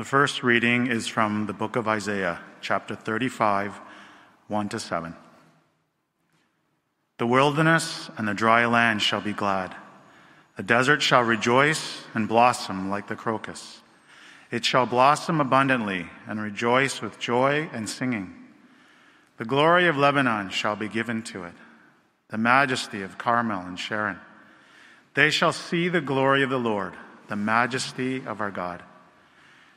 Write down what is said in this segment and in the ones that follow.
The first reading is from the book of Isaiah, chapter 35, 1 to 7. The wilderness and the dry land shall be glad. The desert shall rejoice and blossom like the crocus. It shall blossom abundantly and rejoice with joy and singing. The glory of Lebanon shall be given to it, the majesty of Carmel and Sharon. They shall see the glory of the Lord, the majesty of our God.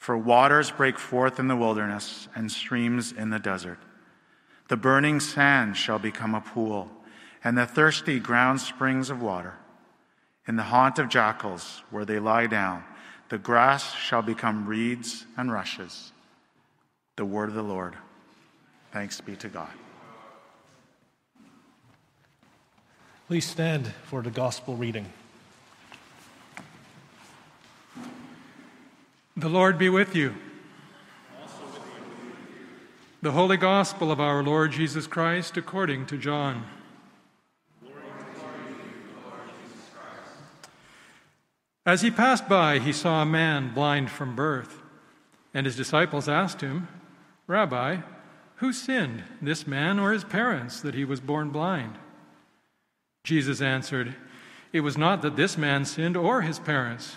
For waters break forth in the wilderness, and streams in the desert. The burning sand shall become a pool, and the thirsty ground springs of water. In the haunt of jackals, where they lie down, the grass shall become reeds and rushes. The word of the Lord. Thanks be to God. Please stand for the gospel reading. The Lord be with you. The Holy Gospel of our Lord Jesus Christ according to John. As he passed by, he saw a man blind from birth, and his disciples asked him, Rabbi, who sinned, this man or his parents, that he was born blind? Jesus answered, It was not that this man sinned or his parents,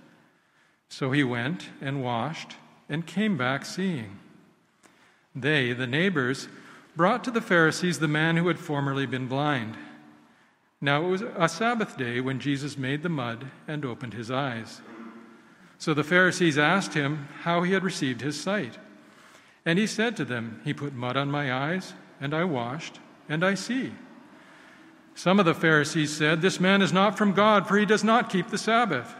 So he went and washed and came back seeing. They, the neighbors, brought to the Pharisees the man who had formerly been blind. Now it was a Sabbath day when Jesus made the mud and opened his eyes. So the Pharisees asked him how he had received his sight. And he said to them, He put mud on my eyes, and I washed, and I see. Some of the Pharisees said, This man is not from God, for he does not keep the Sabbath.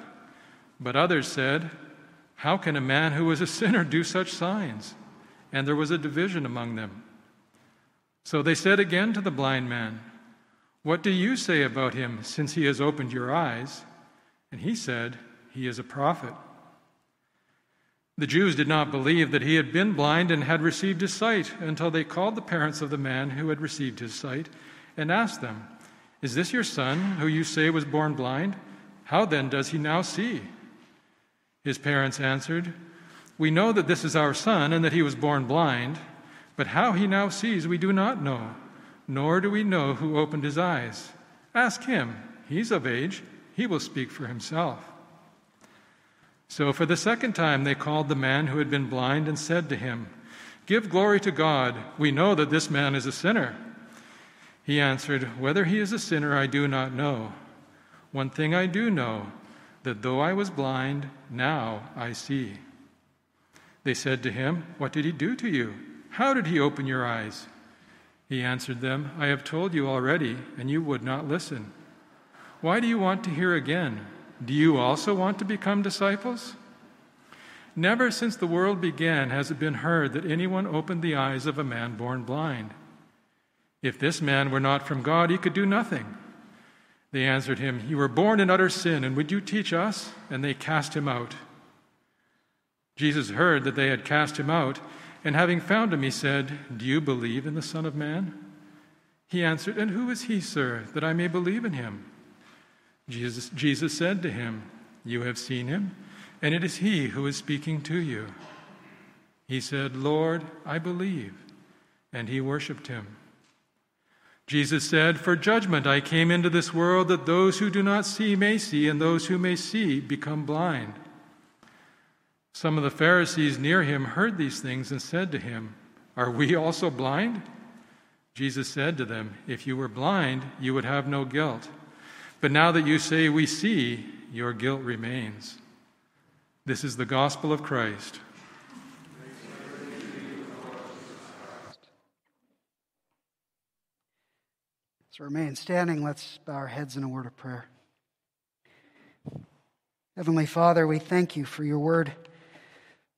But others said, How can a man who is a sinner do such signs? And there was a division among them. So they said again to the blind man, what do you say about him since he has opened your eyes? And he said, He is a prophet. The Jews did not believe that he had been blind and had received his sight until they called the parents of the man who had received his sight and asked them, Is this your son who you say was born blind? How then does he now see? His parents answered, We know that this is our son and that he was born blind, but how he now sees we do not know nor do we know who opened his eyes. Ask him. He's of age. He will speak for himself. So for the second time they called the man who had been blind and said to him, Give glory to God. We know that this man is a sinner. He answered, Whether he is a sinner, I do not know. One thing I do know, that though I was blind, now I see. They said to him, What did he do to you? How did he open your eyes? He answered them, I have told you already, and you would not listen. Why do you want to hear again? Do you also want to become disciples? Never since the world began has it been heard that anyone opened the eyes of a man born blind. If this man were not from God, he could do nothing. They answered him, You were born in utter sin, and would you teach us? And they cast him out. Jesus heard that they had cast him out and having found him, he said, Do you believe in the Son of Man? He answered, And who is he, sir, that I may believe in him? Jesus, Jesus said to him, You have seen him, and it is he who is speaking to you. He said, Lord, I believe. And he worshiped him. Jesus said, For judgment I came into this world that those who do not see may see, and those who may see become blind. Some of the Pharisees near him heard these things and said to him, Are we also blind? Jesus said to them, If you were blind, you would have no guilt. But now that you say we see, your guilt remains. This is the gospel of Christ. So remain standing. Let's bow our heads in a word of prayer. Heavenly Father, we thank you for your word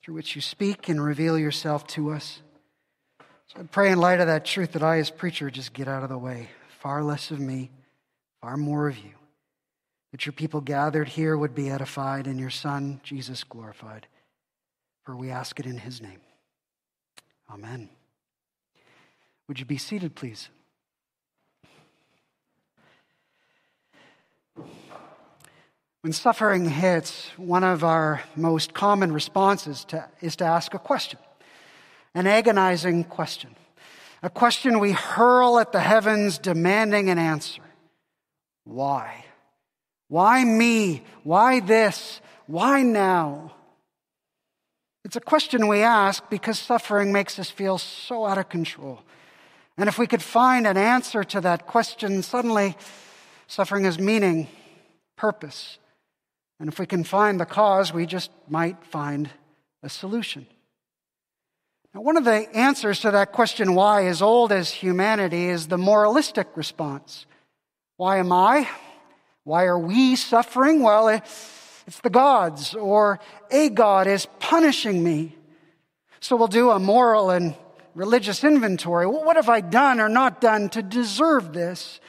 through which you speak and reveal yourself to us. So I pray in light of that truth that I, as preacher, just get out of the way. Far less of me, far more of you. That your people gathered here would be edified and your Son, Jesus, glorified. For we ask it in his name. Amen. Would you be seated, please? When suffering hits, one of our most common responses to, is to ask a question, an agonizing question, a question we hurl at the heavens demanding an answer. Why? Why me? Why this? Why now? It's a question we ask because suffering makes us feel so out of control. And if we could find an answer to that question, suddenly suffering has meaning, purpose, and if we can find the cause, we just might find a solution. Now, one of the answers to that question, why, as old as humanity, is the moralistic response. Why am I? Why are we suffering? Well, it's the gods, or a God is punishing me. So we'll do a moral and religious inventory. what have I done or not done to deserve this?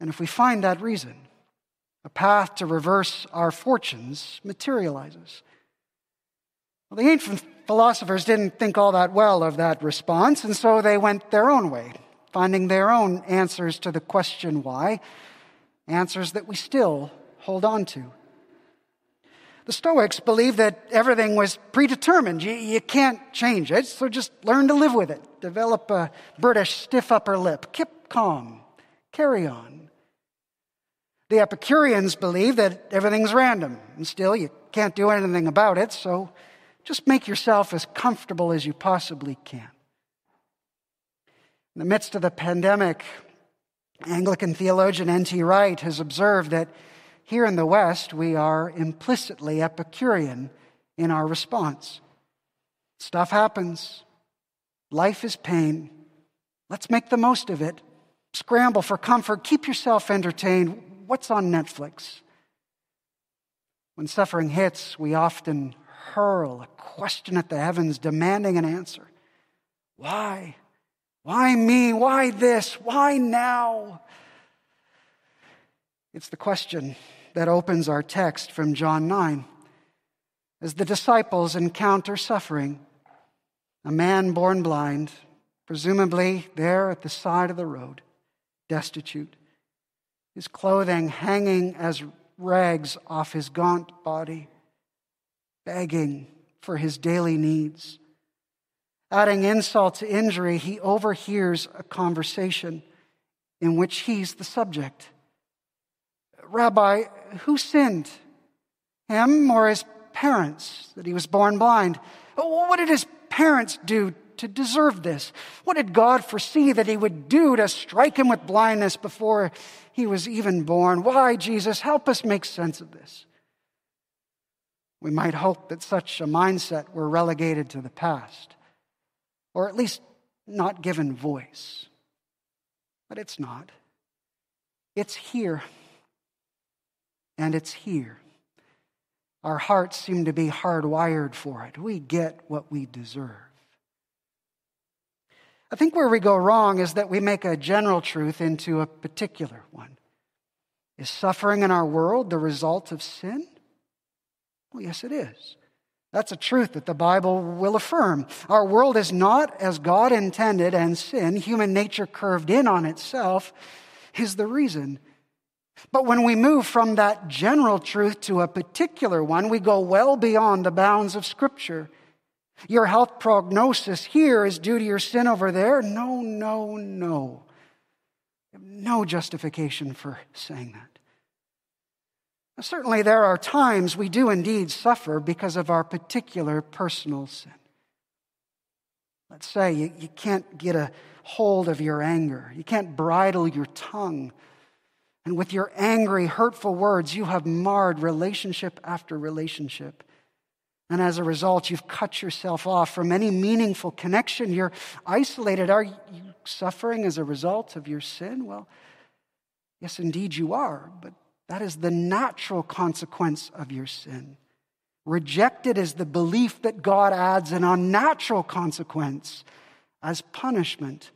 And if we find that reason, a path to reverse our fortunes materializes. Well, the ancient philosophers didn't think all that well of that response, and so they went their own way, finding their own answers to the question why, answers that we still hold on to. The Stoics believed that everything was predetermined. You, you, can't change it, so just learn to live with it. Develop a British stiff upper lip. Keep calm. Carry on. The Epicureans believe that everything's random, and still you can't do anything about it, so just make yourself as comfortable as you possibly can. In the midst of the pandemic, Anglican theologian N.T. Wright has observed that here in the West, we are implicitly Epicurean in our response. Stuff happens. Life is pain. Let's make the most of it. Scramble for comfort. Keep yourself entertained what's on Netflix? When suffering hits, we often hurl a question at the heavens demanding an answer. Why? Why me? Why this? Why now? It's the question that opens our text from John 9. As the disciples encounter suffering, a man born blind, presumably there at the side of the road, destitute, his clothing hanging as rags off his gaunt body, begging for his daily needs. Adding insult to injury, he overhears a conversation in which he's the subject. Rabbi, who sinned? Him or his parents that he was born blind? What did his parents do to deserve this? What did God foresee that he would do to strike him with blindness before he was even born? Why, Jesus, help us make sense of this. We might hope that such a mindset were relegated to the past, or at least not given voice. But it's not. It's here. And it's here. Our hearts seem to be hardwired for it. We get what we deserve. I think where we go wrong is that we make a general truth into a particular one. Is suffering in our world the result of sin? Well, yes, it is. That's a truth that the Bible will affirm. Our world is not as God intended, and sin, human nature curved in on itself, is the reason. But when we move from that general truth to a particular one, we go well beyond the bounds of Scripture. Your health prognosis here is due to your sin over there. No, no, no. No justification for saying that. Now, certainly, there are times we do indeed suffer because of our particular personal sin. Let's say you, you can't get a hold of your anger, you can't bridle your tongue. And with your angry, hurtful words, you have marred relationship after relationship. And as a result, you've cut yourself off from any meaningful connection. You're isolated. Are you suffering as a result of your sin? Well, yes, indeed you are, but that is the natural consequence of your sin. Rejected is the belief that God adds an unnatural consequence as punishment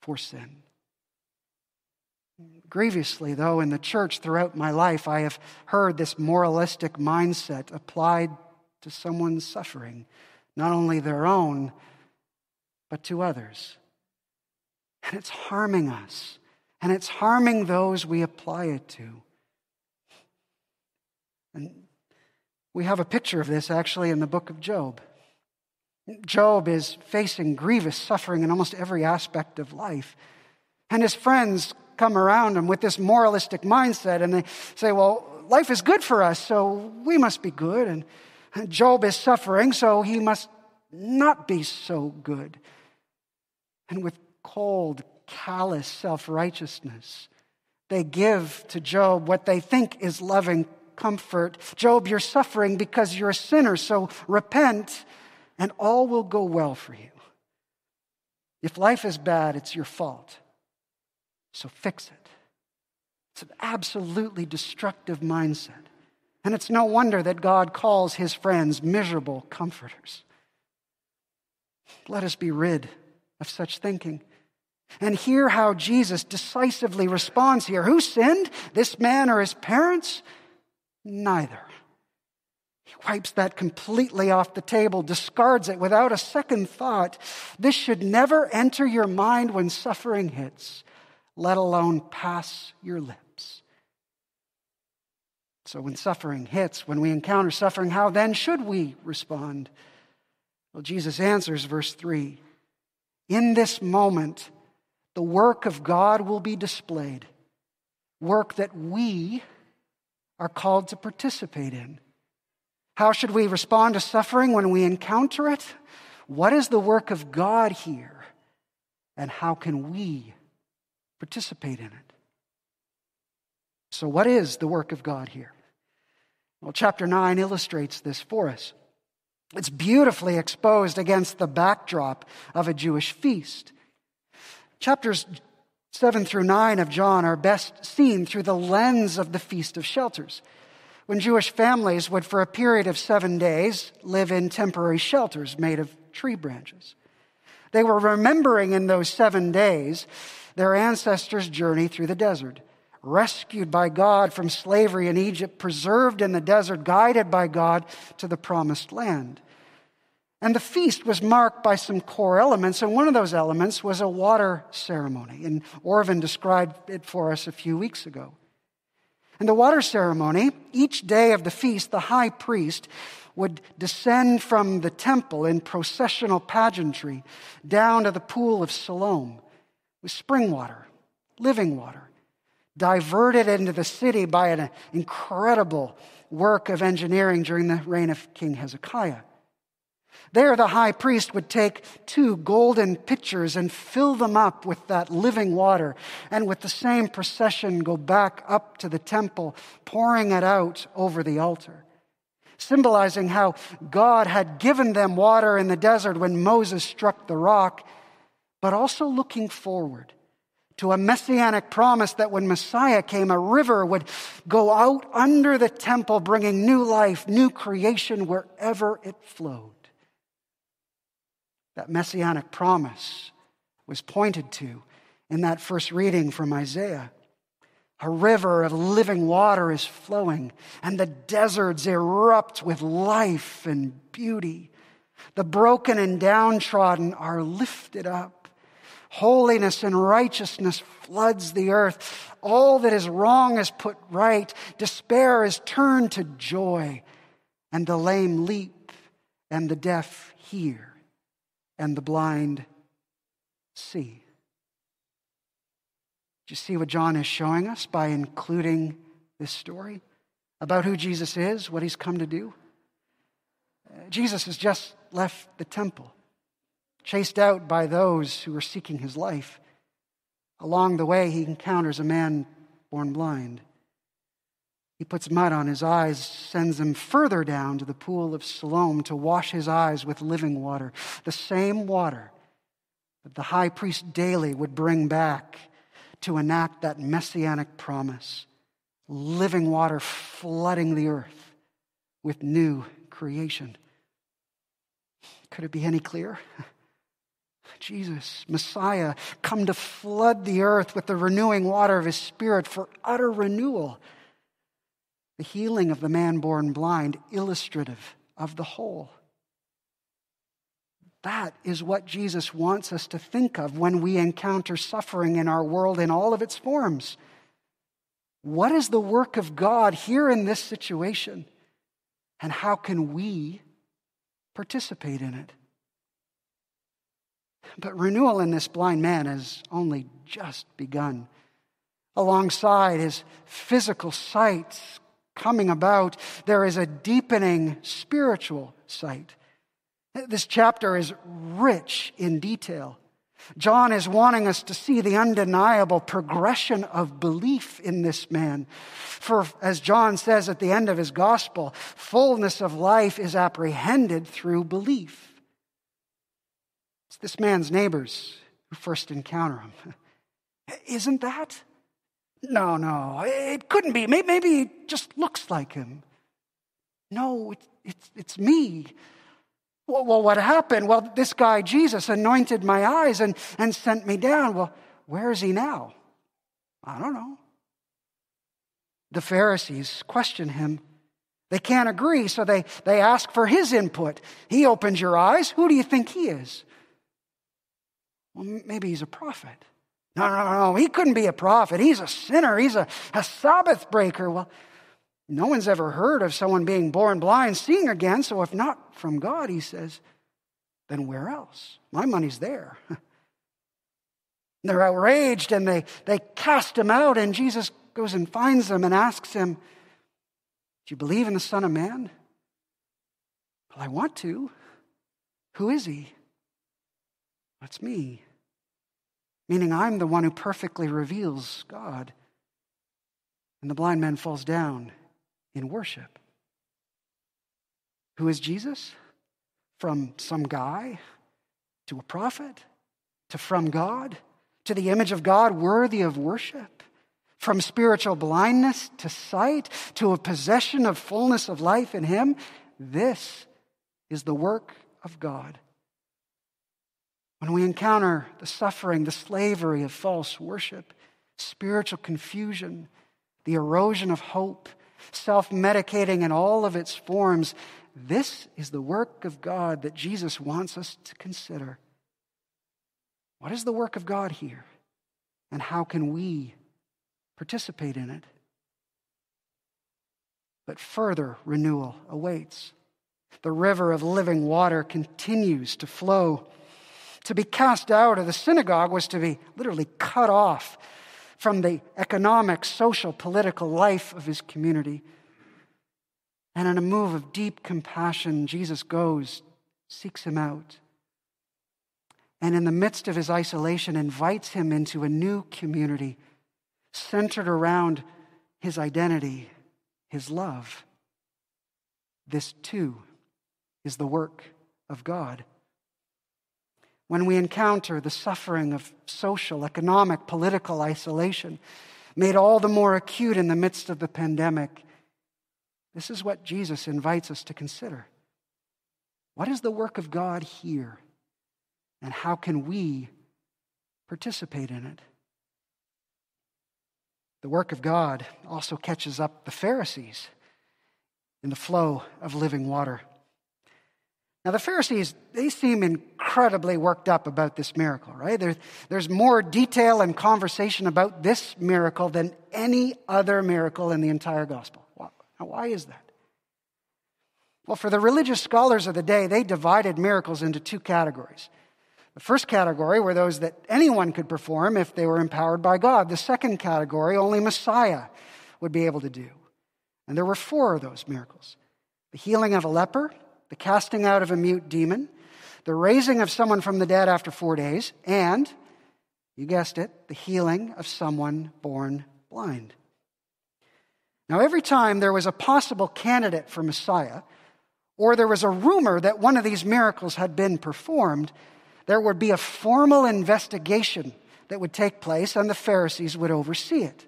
for sin. Grievously, though, in the church throughout my life, I have heard this moralistic mindset applied to someone's suffering, not only their own, but to others. And it's harming us, and it's harming those we apply it to. And we have a picture of this actually in the book of Job. Job is facing grievous suffering in almost every aspect of life. And his friends come around him with this moralistic mindset and they say, Well, life is good for us, so we must be good. And Job is suffering, so he must not be so good. And with cold, callous self righteousness, they give to Job what they think is loving comfort. Job, you're suffering because you're a sinner, so repent and all will go well for you. If life is bad, it's your fault. So fix it. It's an absolutely destructive mindset. And it's no wonder that God calls his friends miserable comforters. Let us be rid of such thinking. And hear how Jesus decisively responds here. Who sinned? This man or his parents? Neither. He wipes that completely off the table, discards it without a second thought. This should never enter your mind when suffering hits, let alone pass your lips. So, when suffering hits, when we encounter suffering, how then should we respond? Well, Jesus answers, verse 3 In this moment, the work of God will be displayed, work that we are called to participate in. How should we respond to suffering when we encounter it? What is the work of God here? And how can we participate in it? So, what is the work of God here? Well, chapter 9 illustrates this for us. It's beautifully exposed against the backdrop of a Jewish feast. Chapters 7 through 9 of John are best seen through the lens of the Feast of Shelters, when Jewish families would, for a period of seven days, live in temporary shelters made of tree branches. They were remembering in those seven days their ancestors' journey through the desert rescued by God from slavery in Egypt, preserved in the desert, guided by God to the promised land. And the feast was marked by some core elements, and one of those elements was a water ceremony. And Orvin described it for us a few weeks ago. In the water ceremony, each day of the feast, the high priest would descend from the temple in processional pageantry down to the pool of Siloam with spring water, living water, diverted into the city by an incredible work of engineering during the reign of King Hezekiah. There, the high priest would take two golden pitchers and fill them up with that living water, and with the same procession go back up to the temple, pouring it out over the altar, symbolizing how God had given them water in the desert when Moses struck the rock, but also looking forward to a messianic promise that when Messiah came, a river would go out under the temple, bringing new life, new creation wherever it flowed. That messianic promise was pointed to in that first reading from Isaiah. A river of living water is flowing, and the deserts erupt with life and beauty. The broken and downtrodden are lifted up. Holiness and righteousness floods the earth. All that is wrong is put right. Despair is turned to joy. And the lame leap, and the deaf hear, and the blind see. Do you see what John is showing us by including this story about who Jesus is, what he's come to do? Uh, Jesus has just left the temple. Chased out by those who were seeking his life. Along the way, he encounters a man born blind. He puts mud on his eyes, sends him further down to the pool of Siloam to wash his eyes with living water, the same water that the high priest daily would bring back to enact that messianic promise living water flooding the earth with new creation. Could it be any clearer? Jesus, Messiah, come to flood the earth with the renewing water of his Spirit for utter renewal. The healing of the man born blind, illustrative of the whole. That is what Jesus wants us to think of when we encounter suffering in our world in all of its forms. What is the work of God here in this situation? And how can we participate in it? But renewal in this blind man has only just begun. Alongside his physical sight coming about, there is a deepening spiritual sight. This chapter is rich in detail. John is wanting us to see the undeniable progression of belief in this man. For, as John says at the end of his gospel, fullness of life is apprehended through belief. It's this man's neighbors who first encounter him. Isn't that? No, no, it couldn't be. Maybe he just looks like him. No, it's, it's, it's me. Well, what happened? Well, this guy, Jesus, anointed my eyes and, and sent me down. Well, where is he now? I don't know. The Pharisees question him. They can't agree, so they, they ask for his input. He opens your eyes. Who do you think he is? Well, maybe he's a prophet. No, no, no, no. He couldn't be a prophet. He's a sinner. He's a, a Sabbath breaker. Well, no one's ever heard of someone being born blind seeing again, so if not from God, he says, then where else? My money's there. They're outraged and they, they cast him out, and Jesus goes and finds them and asks him, Do you believe in the Son of Man? Well, I want to. Who is he? That's me. Meaning I'm the one who perfectly reveals God. And the blind man falls down in worship. Who is Jesus? From some guy to a prophet to from God to the image of God worthy of worship. From spiritual blindness to sight to a possession of fullness of life in Him. This is the work of God. When we encounter the suffering, the slavery of false worship, spiritual confusion, the erosion of hope, self medicating in all of its forms. This is the work of God that Jesus wants us to consider. What is the work of God here? And how can we participate in it? But further renewal awaits. The river of living water continues to flow. To be cast out of the synagogue was to be literally cut off from the economic, social, political life of his community. And in a move of deep compassion, Jesus goes, seeks him out, and in the midst of his isolation, invites him into a new community centered around his identity, his love. This too is the work of God when we encounter the suffering of social, economic, political isolation, made all the more acute in the midst of the pandemic, this is what Jesus invites us to consider. What is the work of God here? And how can we participate in it? The work of God also catches up the Pharisees in the flow of living water. Now, the Pharisees, they seem incredibly worked up about this miracle, right? There's, there's more detail and conversation about this miracle than any other miracle in the entire gospel. Now, why is that? Well, for the religious scholars of the day, they divided miracles into two categories. The first category were those that anyone could perform if they were empowered by God. The second category, only Messiah would be able to do. And there were four of those miracles the healing of a leper, the casting out of a mute demon, the raising of someone from the dead after four days, and, you guessed it, the healing of someone born blind. Now, every time there was a possible candidate for Messiah, or there was a rumor that one of these miracles had been performed, there would be a formal investigation that would take place, and the Pharisees would oversee it.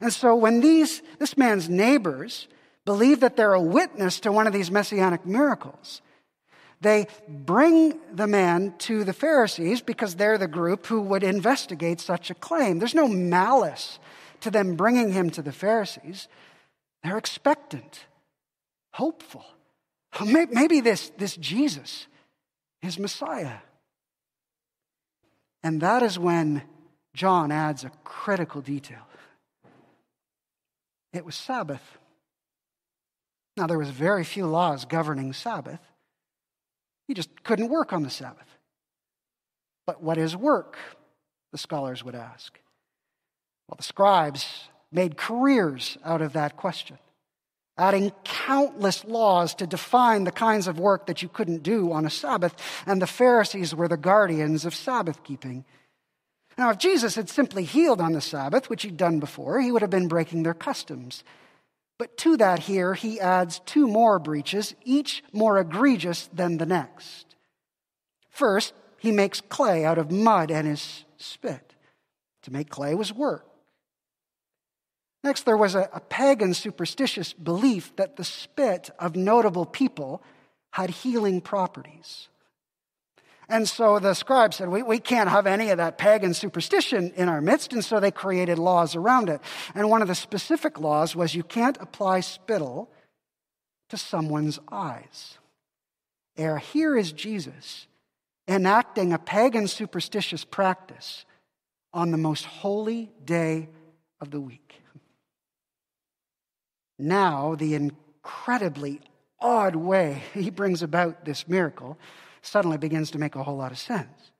And so, when these, this man's neighbors believe that they're a witness to one of these messianic miracles, they bring the man to the Pharisees because they're the group who would investigate such a claim. There's no malice to them bringing him to the Pharisees. They're expectant, hopeful. Maybe this, this Jesus is Messiah. And that is when John adds a critical detail. It was Sabbath. Now, there was very few laws governing Sabbath. He just couldn't work on the Sabbath. But what is work? The scholars would ask. Well, the scribes made careers out of that question, adding countless laws to define the kinds of work that you couldn't do on a Sabbath, and the Pharisees were the guardians of Sabbath keeping. Now, if Jesus had simply healed on the Sabbath, which he'd done before, he would have been breaking their customs. But to that, here, he adds two more breaches, each more egregious than the next. First, he makes clay out of mud and his spit. To make clay was work. Next, there was a, a, pagan superstitious belief that the spit of notable people had healing properties. And so the scribes said, we, we can't have any of that pagan superstition in our midst. And so they created laws around it. And one of the specific laws was you can't apply spittle to someone's eyes. Ere here is Jesus enacting a pagan superstitious practice on the most holy day of the week. Now, the incredibly odd way he brings about this miracle suddenly begins to make a whole lot of sense.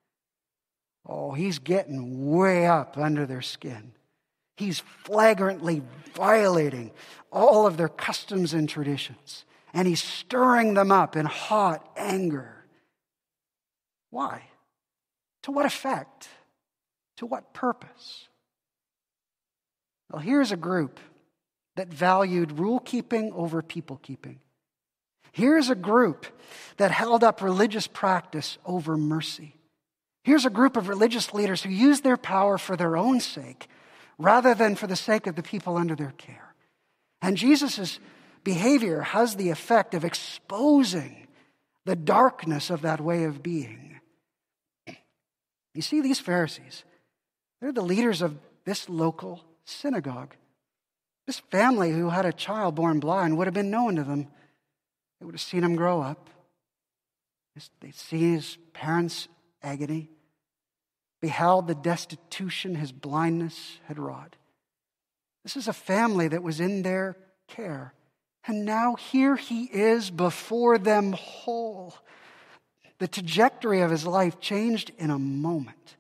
Oh, he's getting way up under their skin. He's flagrantly violating all of their customs and traditions, and he's stirring them up in hot anger. Why? To what effect? To what purpose? Well, here's a group that valued rule keeping over people keeping. Here's a group that held up religious practice over mercy. Here's a group of religious leaders who used their power for their own sake rather than for the sake of the people under their care. And Jesus' behavior has the effect of exposing the darkness of that way of being. You see, these Pharisees, they're the leaders of this local synagogue. This family who had a child born blind would have been known to them. They would have seen him grow up. They'd seen his parents' agony, beheld the destitution his blindness had wrought. This is a family that was in their care. And now here he is before them whole. The trajectory of his life changed in a moment.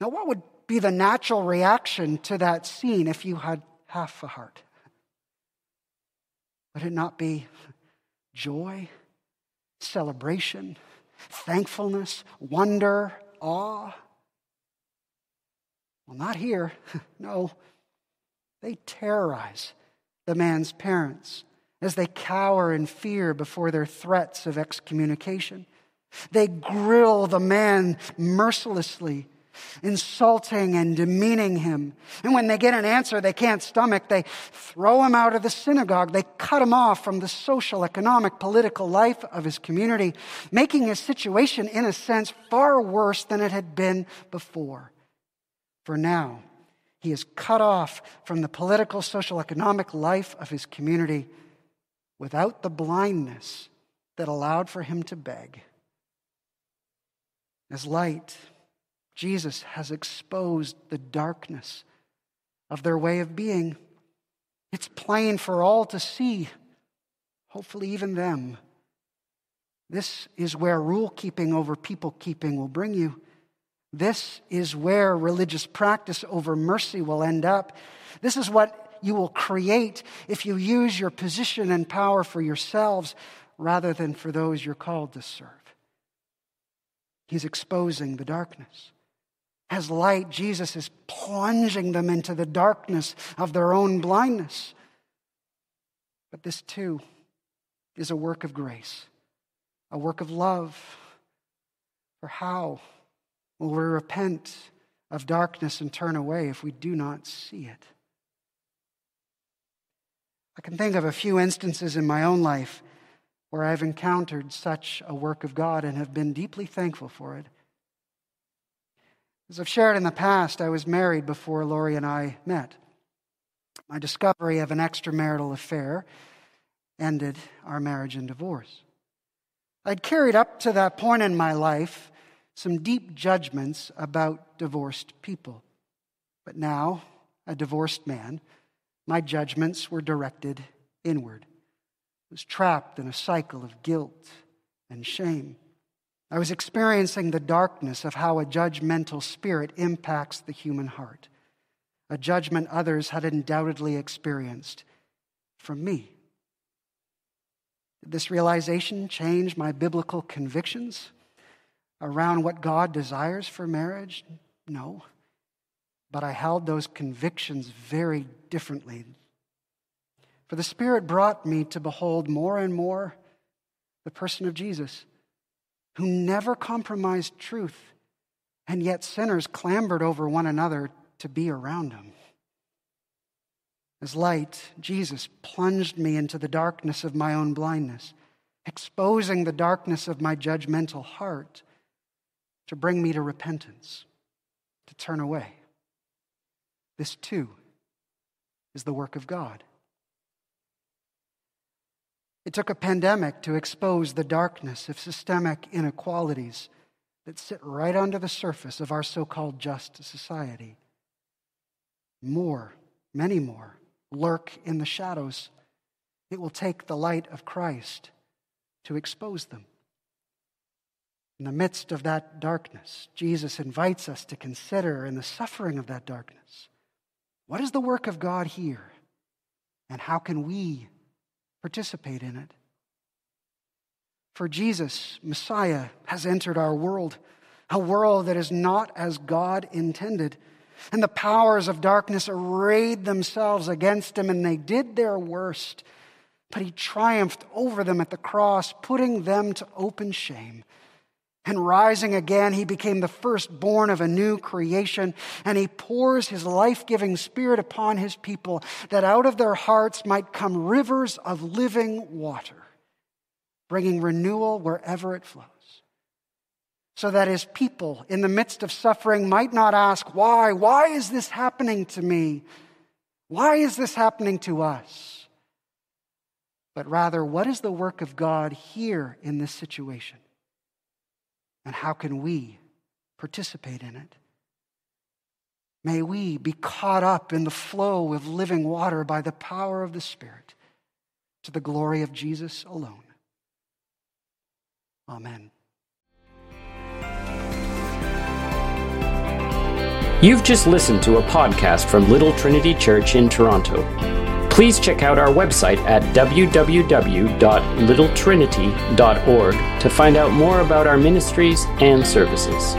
Now, what would be the natural reaction to that scene if you had half a heart? Would it not be joy, celebration, thankfulness, wonder, awe? Well, not here. No. They terrorize the man's parents as they cower in fear before their threats of excommunication. They grill the man mercilessly insulting and demeaning him. And when they get an answer they can't stomach, they throw him out of the synagogue. They cut him off from the social, economic, political life of his community, making his situation, in a sense, far worse than it had been before. For now, he is cut off from the political, social, economic life of his community without the blindness that allowed for him to beg. As light Jesus has exposed the darkness of their way of being. It's plain for all to see, hopefully, even them. This is where rule keeping over people keeping will bring you. This is where religious practice over mercy will end up. This is what you will create if you use your position and power for yourselves rather than for those you're called to serve. He's exposing the darkness. As light, Jesus is plunging them into the darkness of their own blindness. But this too is a work of grace, a work of love. For how will we repent of darkness and turn away if we do not see it? I can think of a few instances in my own life where I've encountered such a work of God and have been deeply thankful for it. As I've shared in the past, I was married before Lori and I met. My discovery of an extramarital affair ended our marriage and divorce. I'd carried up to that point in my life some deep judgments about divorced people. But now, a divorced man, my judgments were directed inward. I was trapped in a cycle of guilt and shame. I was experiencing the darkness of how a judgmental spirit impacts the human heart, a judgment others had undoubtedly experienced from me. Did this realization change my biblical convictions around what God desires for marriage? No. But I held those convictions very differently. For the Spirit brought me to behold more and more the person of Jesus, who never compromised truth, and yet sinners clambered over one another to be around him. As light, Jesus plunged me into the darkness of my own blindness, exposing the darkness of my judgmental heart to bring me to repentance, to turn away. This too is the work of God. It took a pandemic to expose the darkness of systemic inequalities that sit right under the surface of our so called just society. More, many more, lurk in the shadows. It will take the light of Christ to expose them. In the midst of that darkness, Jesus invites us to consider in the suffering of that darkness what is the work of God here? And how can we participate in it? For Jesus, Messiah, has entered our world, a world that is not as God intended. And the powers of darkness arrayed themselves against him, and they did their worst. But he triumphed over them at the cross, putting them to open shame. And rising again, he became the firstborn of a new creation, and he pours his life giving spirit upon his people, that out of their hearts might come rivers of living water, bringing renewal wherever it flows. So that his people, in the midst of suffering, might not ask, Why? Why is this happening to me? Why is this happening to us? But rather, what is the work of God here in this situation? And how can we participate in it? May we be caught up in the flow of living water by the power of the Spirit to the glory of Jesus alone. Amen. You've just listened to a podcast from Little Trinity Church in Toronto. Please check out our website at www.littletrinity.org to find out more about our ministries and services.